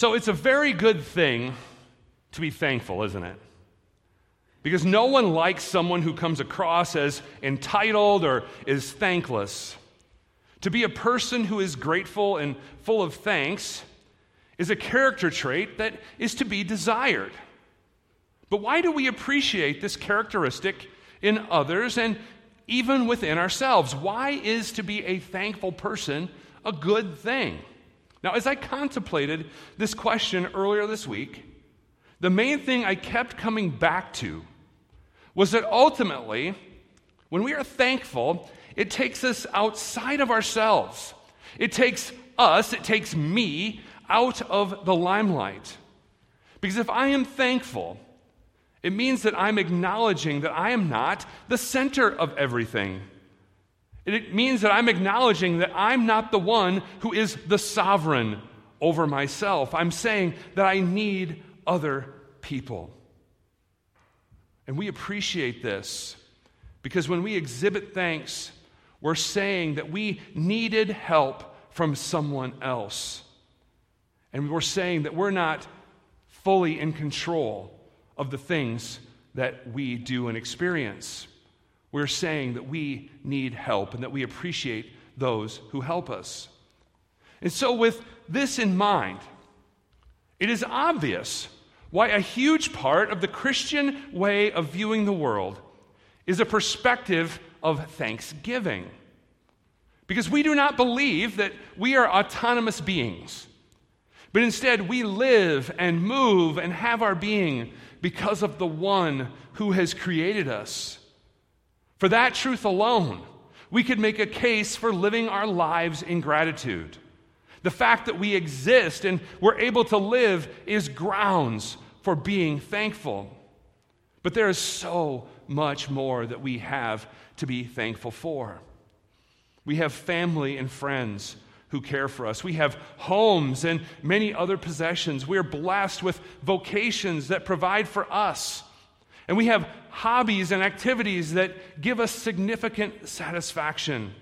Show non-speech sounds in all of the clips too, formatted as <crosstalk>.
So it's a very good thing to be thankful, isn't it? Because no one likes someone who comes across as entitled or is thankless. To be a person who is grateful and full of thanks is a character trait that is to be desired. But why do we appreciate this characteristic in others and even within ourselves? Why is to be a thankful person a good thing? Now, as I contemplated this question earlier this week, the main thing I kept coming back to was that ultimately, when we are thankful, it takes us outside of ourselves. It takes us, it takes me out of the limelight. Because if I am thankful, it means that I'm acknowledging that I am not the center of everything. It means that I'm acknowledging that I'm not the one who is the sovereign over myself. I'm saying that I need other people. And we appreciate this because when we exhibit thanks, we're saying that we needed help from someone else. And we're saying that we're not fully in control of the things that we do and experience. We're saying that we need help and that we appreciate those who help us. And so, with this in mind, it is obvious why a huge part of the Christian way of viewing the world is a perspective of thanksgiving. Because we do not believe that we are autonomous beings, but instead we live and move and have our being because of the one who has created us. For that truth alone, we could make a case for living our lives in gratitude. The fact that we exist and we're able to live is grounds for being thankful. But there is so much more that we have to be thankful for. We have family and friends who care for us. We have homes and many other possessions. We are blessed with vocations that provide for us. And we have hobbies and activities that give us significant satisfaction.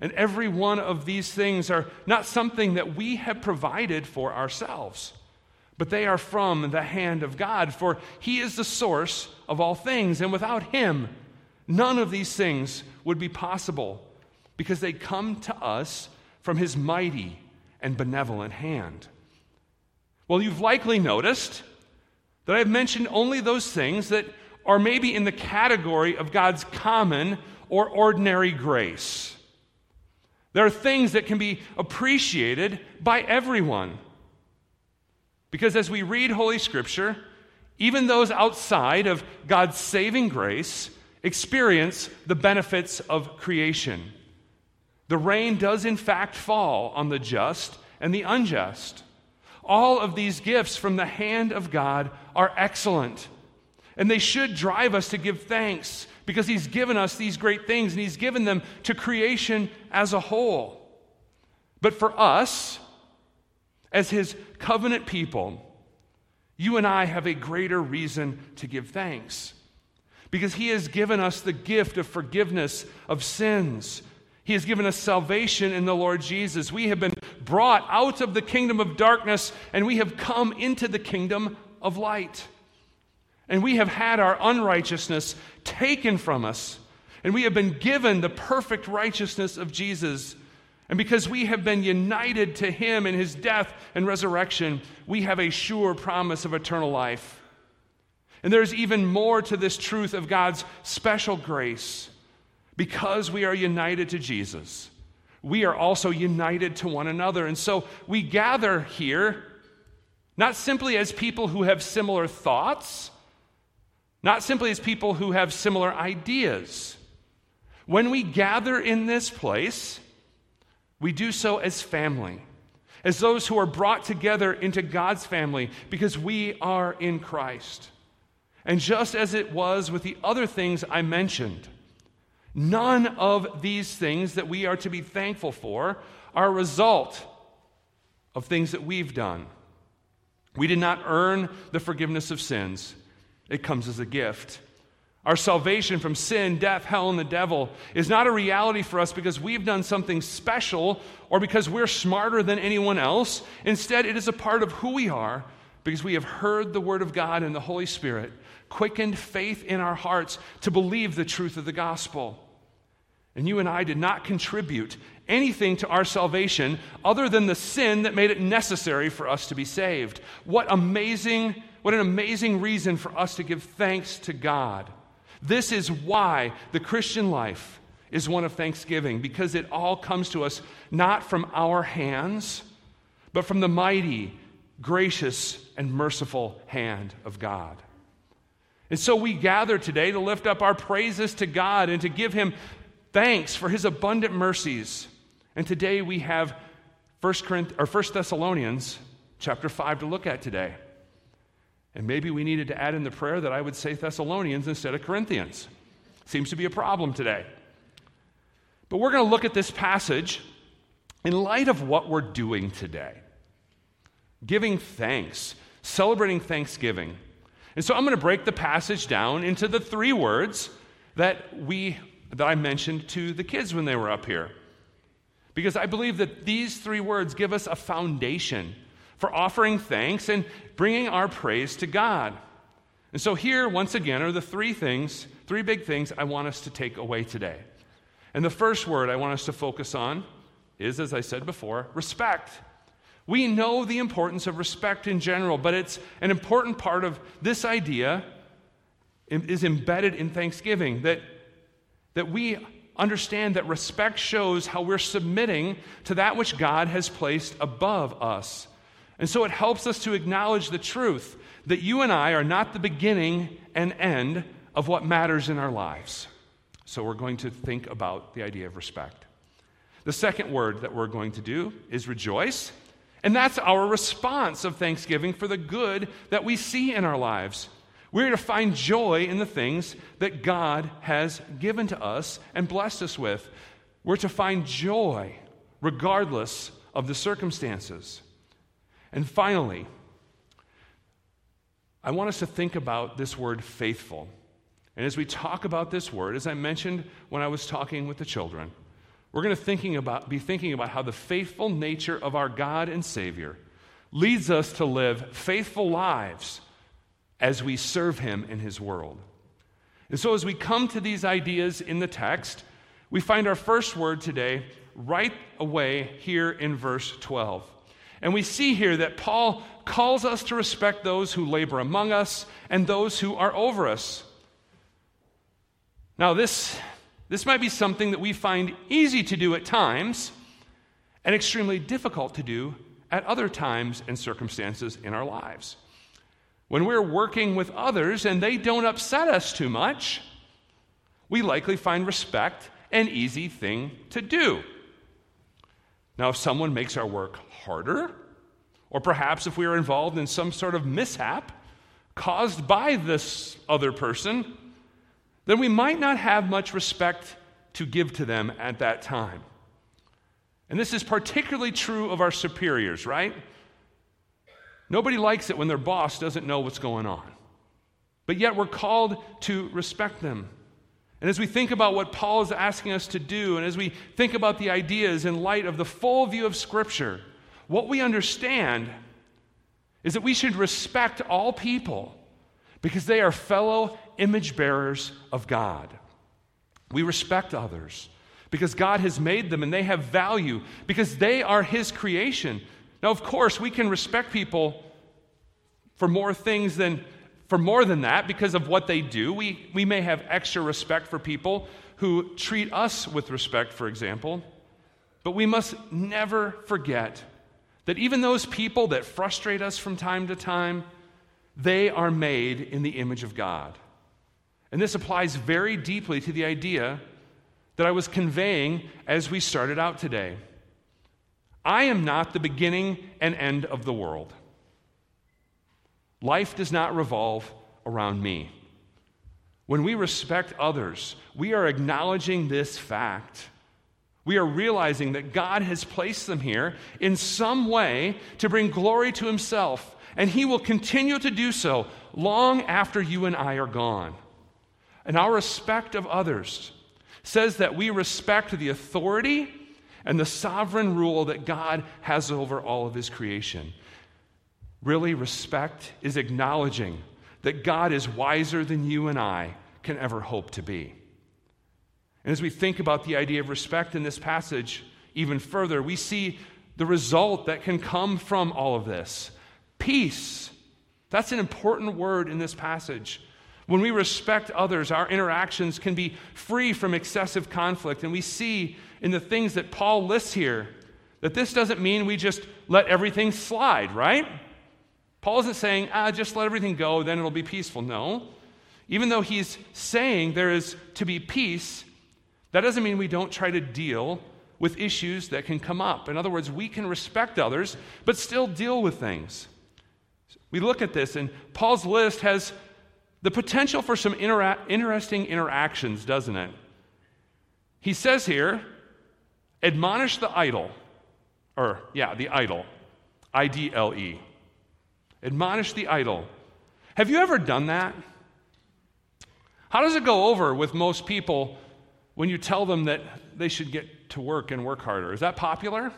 And every one of these things are not something that we have provided for ourselves, but they are from the hand of God, for He is the source of all things. And without Him, none of these things would be possible because they come to us from his mighty and benevolent hand. Well, you've likely noticed that I've mentioned only those things that are maybe in the category of God's common or ordinary grace. There are things that can be appreciated by everyone. Because as we read Holy Scripture, even those outside of God's saving grace experience the benefits of creation. The rain does, in fact, fall on the just and the unjust. All of these gifts from the hand of God are excellent. And they should drive us to give thanks because He's given us these great things and He's given them to creation as a whole. But for us, as His covenant people, you and I have a greater reason to give thanks because He has given us the gift of forgiveness of sins he has given us salvation in the Lord Jesus. We have been brought out of the kingdom of darkness and we have come into the kingdom of light. And we have had our unrighteousness taken from us. And we have been given the perfect righteousness of Jesus. And because we have been united to him in his death and resurrection, we have a sure promise of eternal life. And there's even more to this truth of God's special grace. Because we are united to Jesus, we are also united to one another. And so we gather here not simply as people who have similar thoughts, not simply as people who have similar ideas. When we gather in this place, we do so as family, as those who are brought together into God's family because we are in Christ. And just as it was with the other things I mentioned, None of these things that we are to be thankful for are a result of things that we've done. We did not earn the forgiveness of sins, it comes as a gift. our salvation from sin, death, hell, and the devil is not a reality for us because we've done something special or because we're smarter than anyone else. Instead, it is a part of who we are because we have heard the Word of God and the Holy Spirit, quickened faith in our hearts to believe the truth of the gospel. And you and I did not contribute anything to our salvation other than the sin that made it necessary for us to be saved. What amazing, what an amazing reason for us to give thanks to God. This is why the Christian life is one of thanksgiving, because it all comes to us not from our hands, but from the mighty, gracious, and merciful hand of God. And so we gather today to lift up our praises to God and to give Him thanks for His abundant mercies. And today we have 1, or 1 Thessalonians chapter 5 to look at today. And maybe we needed to add in the prayer that I would say Thessalonians instead of Corinthians. Seems to be a problem today. But we're going to look at this passage in light of what we're doing today giving thanks, celebrating Thanksgiving. And so I'm going to break the passage down into the three words that we that I mentioned to the kids when they were up here. Because I believe that these three words give us a foundation for offering thanks and bringing our praise to God. And so, here, once again, are the three things, three big things I want us to take away today. And the first word I want us to focus on is, as I said before, respect. We know the importance of respect in general, but it's an important part of this idea is embedded in Thanksgiving that, that we understand that respect shows how we're submitting to that which God has placed above us. And so it helps us to acknowledge the truth that you and I are not the beginning and end of what matters in our lives. So we're going to think about the idea of respect. The second word that we're going to do is rejoice. And that's our response of thanksgiving for the good that we see in our lives. We're to find joy in the things that God has given to us and blessed us with. We're to find joy regardless of the circumstances. And finally, I want us to think about this word faithful. And as we talk about this word, as I mentioned when I was talking with the children, we're going to thinking about, be thinking about how the faithful nature of our God and Savior leads us to live faithful lives as we serve Him in His world. And so, as we come to these ideas in the text, we find our first word today right away here in verse 12. And we see here that Paul calls us to respect those who labor among us and those who are over us. Now, this, this might be something that we find easy to do at times and extremely difficult to do at other times and circumstances in our lives. When we're working with others and they don't upset us too much, we likely find respect an easy thing to do. Now, if someone makes our work harder, or perhaps if we are involved in some sort of mishap caused by this other person, then we might not have much respect to give to them at that time. And this is particularly true of our superiors, right? Nobody likes it when their boss doesn't know what's going on. But yet we're called to respect them. And as we think about what Paul is asking us to do, and as we think about the ideas in light of the full view of Scripture, what we understand is that we should respect all people because they are fellow image bearers of God. We respect others because God has made them and they have value because they are His creation. Now, of course, we can respect people for more things than for more than that because of what they do. We, we may have extra respect for people who treat us with respect, for example. But we must never forget that even those people that frustrate us from time to time, they are made in the image of God. And this applies very deeply to the idea that I was conveying as we started out today. I am not the beginning and end of the world. Life does not revolve around me. When we respect others, we are acknowledging this fact. We are realizing that God has placed them here in some way to bring glory to Himself, and He will continue to do so long after you and I are gone. and our respect of others says that we respect the authority and the sovereign rule that God has over all of his creation. Really, respect is acknowledging that God is wiser than you and I can ever hope to be. And as we think about the idea of respect in this passage even further, we see the result that can come from all of this peace. That's an important word in this passage. When we respect others, our interactions can be free from excessive conflict. And we see in the things that Paul lists here that this doesn't mean we just let everything slide, right? Paul isn't saying, ah, just let everything go, then it'll be peaceful. No. Even though he's saying there is to be peace, that doesn't mean we don't try to deal with issues that can come up. In other words, we can respect others, but still deal with things. We look at this, and Paul's list has the potential for some intera- interesting interactions, doesn't it? He says here, admonish the idle, or, yeah, the idle, I D L E. Admonish the idle. Have you ever done that? How does it go over with most people when you tell them that they should get to work and work harder? Is that popular?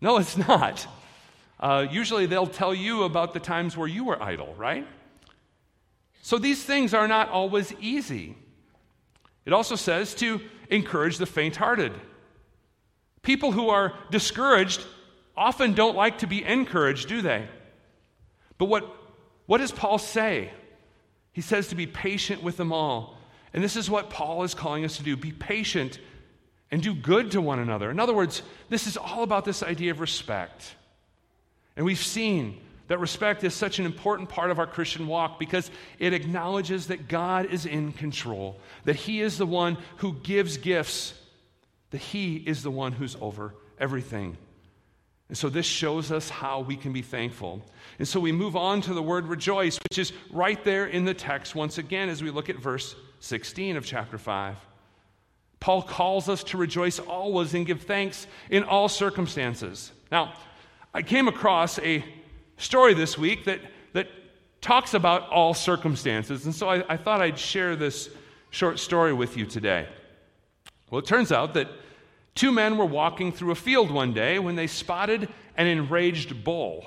No, it's <laughs> not. Uh, usually they'll tell you about the times where you were idle, right? So these things are not always easy. It also says to encourage the faint hearted. People who are discouraged often don't like to be encouraged, do they? But what, what does Paul say? He says to be patient with them all. And this is what Paul is calling us to do be patient and do good to one another. In other words, this is all about this idea of respect. And we've seen that respect is such an important part of our Christian walk because it acknowledges that God is in control, that He is the one who gives gifts, that He is the one who's over everything. And so this shows us how we can be thankful. And so we move on to the word rejoice, which is right there in the text once again as we look at verse 16 of chapter 5. Paul calls us to rejoice always and give thanks in all circumstances. Now, I came across a story this week that, that talks about all circumstances. And so I, I thought I'd share this short story with you today. Well, it turns out that two men were walking through a field one day when they spotted an enraged bull.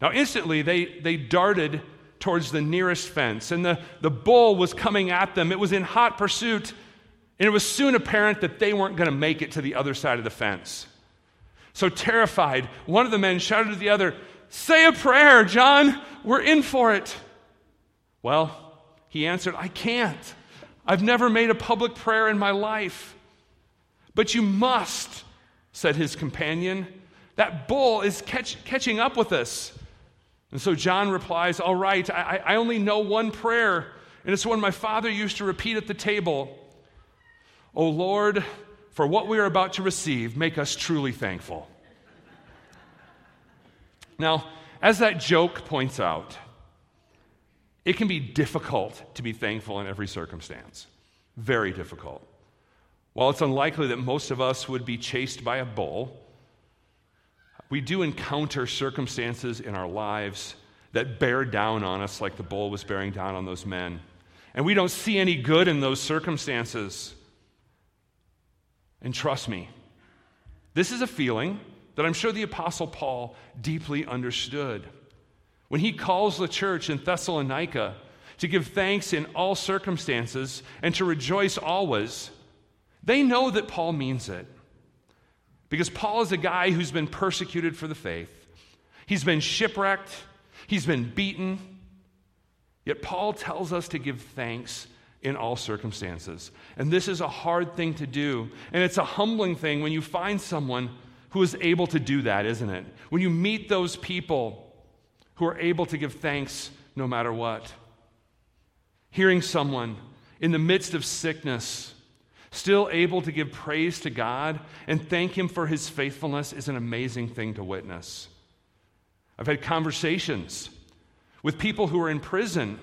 Now, instantly, they, they darted towards the nearest fence, and the, the bull was coming at them. It was in hot pursuit, and it was soon apparent that they weren't going to make it to the other side of the fence. So, terrified, one of the men shouted to the other, Say a prayer, John. We're in for it. Well, he answered, I can't. I've never made a public prayer in my life. But you must, said his companion. That bull is catch, catching up with us. And so John replies, All right, I, I only know one prayer, and it's one my father used to repeat at the table. O Lord, for what we are about to receive, make us truly thankful. Now, as that joke points out, it can be difficult to be thankful in every circumstance. Very difficult. While it's unlikely that most of us would be chased by a bull, we do encounter circumstances in our lives that bear down on us like the bull was bearing down on those men. And we don't see any good in those circumstances. And trust me, this is a feeling that I'm sure the Apostle Paul deeply understood. When he calls the church in Thessalonica to give thanks in all circumstances and to rejoice always, they know that Paul means it. Because Paul is a guy who's been persecuted for the faith, he's been shipwrecked, he's been beaten. Yet Paul tells us to give thanks in all circumstances. And this is a hard thing to do. And it's a humbling thing when you find someone who is able to do that, isn't it? When you meet those people who are able to give thanks no matter what. Hearing someone in the midst of sickness still able to give praise to God and thank Him for His faithfulness is an amazing thing to witness. I've had conversations with people who are in prison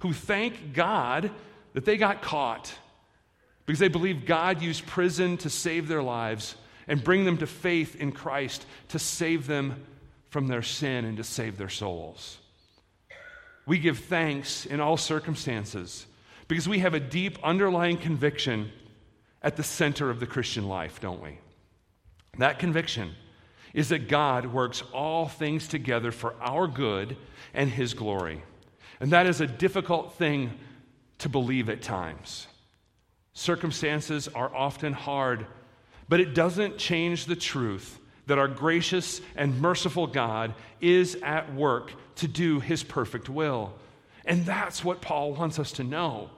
who thank God that they got caught because they believe God used prison to save their lives and bring them to faith in Christ to save them from their sin and to save their souls. We give thanks in all circumstances Because we have a deep underlying conviction at the center of the Christian life, don't we? That conviction is that God works all things together for our good and His glory. And that is a difficult thing to believe at times. Circumstances are often hard, but it doesn't change the truth that our gracious and merciful God is at work to do His perfect will. And that's what Paul wants us to know.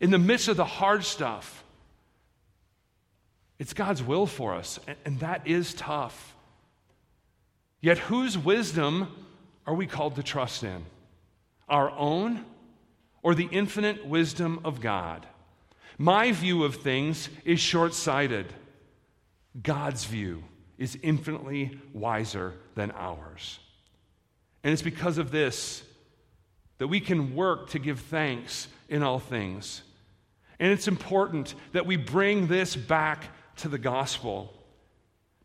In the midst of the hard stuff, it's God's will for us, and that is tough. Yet, whose wisdom are we called to trust in? Our own or the infinite wisdom of God? My view of things is short sighted. God's view is infinitely wiser than ours. And it's because of this that we can work to give thanks in all things. And it's important that we bring this back to the gospel.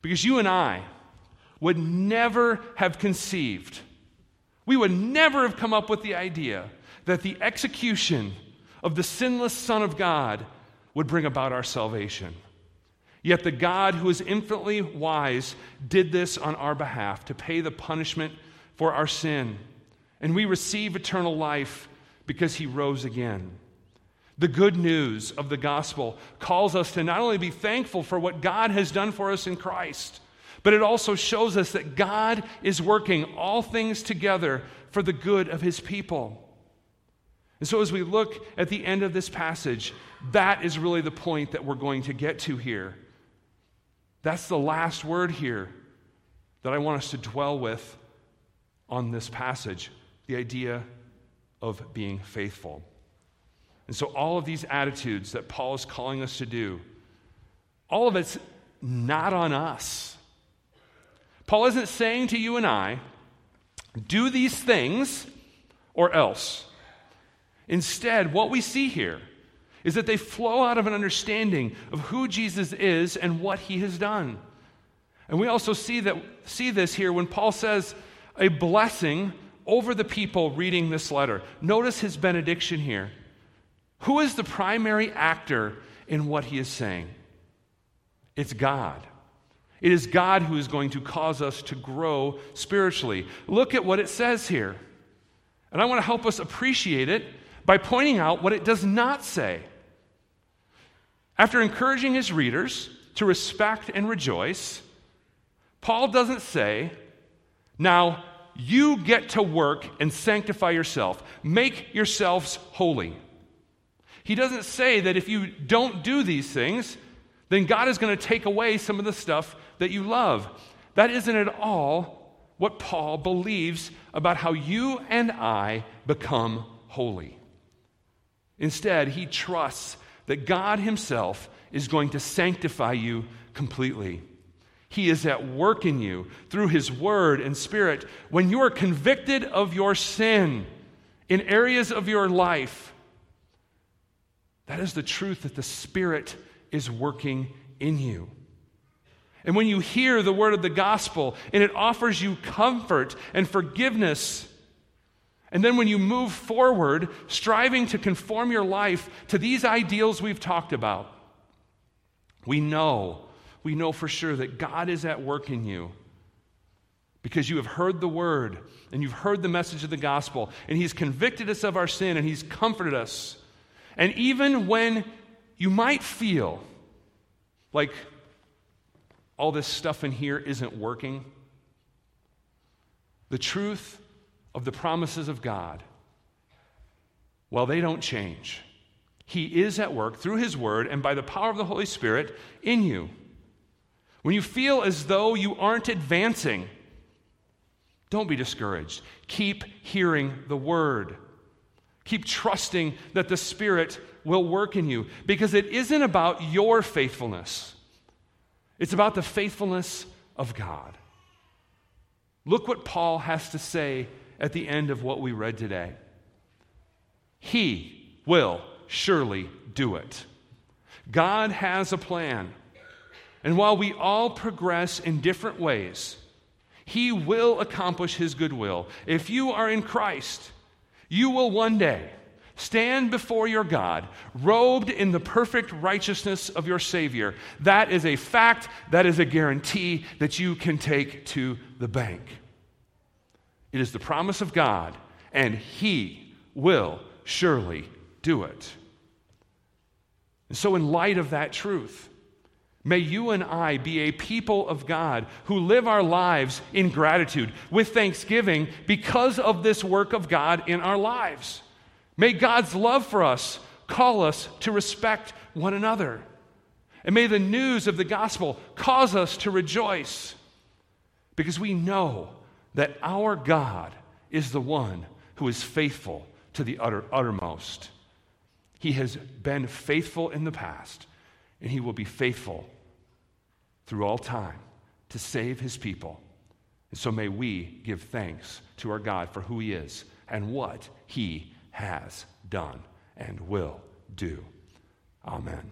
Because you and I would never have conceived, we would never have come up with the idea that the execution of the sinless Son of God would bring about our salvation. Yet the God who is infinitely wise did this on our behalf to pay the punishment for our sin. And we receive eternal life because he rose again. The good news of the gospel calls us to not only be thankful for what God has done for us in Christ, but it also shows us that God is working all things together for the good of his people. And so, as we look at the end of this passage, that is really the point that we're going to get to here. That's the last word here that I want us to dwell with on this passage the idea of being faithful. And so, all of these attitudes that Paul is calling us to do, all of it's not on us. Paul isn't saying to you and I, do these things or else. Instead, what we see here is that they flow out of an understanding of who Jesus is and what he has done. And we also see, that, see this here when Paul says a blessing over the people reading this letter. Notice his benediction here. Who is the primary actor in what he is saying? It's God. It is God who is going to cause us to grow spiritually. Look at what it says here. And I want to help us appreciate it by pointing out what it does not say. After encouraging his readers to respect and rejoice, Paul doesn't say, Now you get to work and sanctify yourself, make yourselves holy. He doesn't say that if you don't do these things, then God is going to take away some of the stuff that you love. That isn't at all what Paul believes about how you and I become holy. Instead, he trusts that God Himself is going to sanctify you completely. He is at work in you through His Word and Spirit. When you are convicted of your sin in areas of your life, that is the truth that the Spirit is working in you. And when you hear the word of the gospel and it offers you comfort and forgiveness, and then when you move forward, striving to conform your life to these ideals we've talked about, we know, we know for sure that God is at work in you because you have heard the word and you've heard the message of the gospel, and He's convicted us of our sin and He's comforted us. And even when you might feel like all this stuff in here isn't working, the truth of the promises of God, well, they don't change. He is at work through His Word and by the power of the Holy Spirit in you. When you feel as though you aren't advancing, don't be discouraged. Keep hearing the Word. Keep trusting that the Spirit will work in you because it isn't about your faithfulness, it's about the faithfulness of God. Look what Paul has to say at the end of what we read today. He will surely do it. God has a plan. And while we all progress in different ways, He will accomplish His goodwill. If you are in Christ, you will one day stand before your God, robed in the perfect righteousness of your Savior. That is a fact, that is a guarantee that you can take to the bank. It is the promise of God, and He will surely do it. And so, in light of that truth, May you and I be a people of God who live our lives in gratitude, with thanksgiving, because of this work of God in our lives. May God's love for us call us to respect one another. And may the news of the gospel cause us to rejoice because we know that our God is the one who is faithful to the utter, uttermost. He has been faithful in the past, and he will be faithful through all time to save his people. And so may we give thanks to our God for who he is and what he has done and will do. Amen.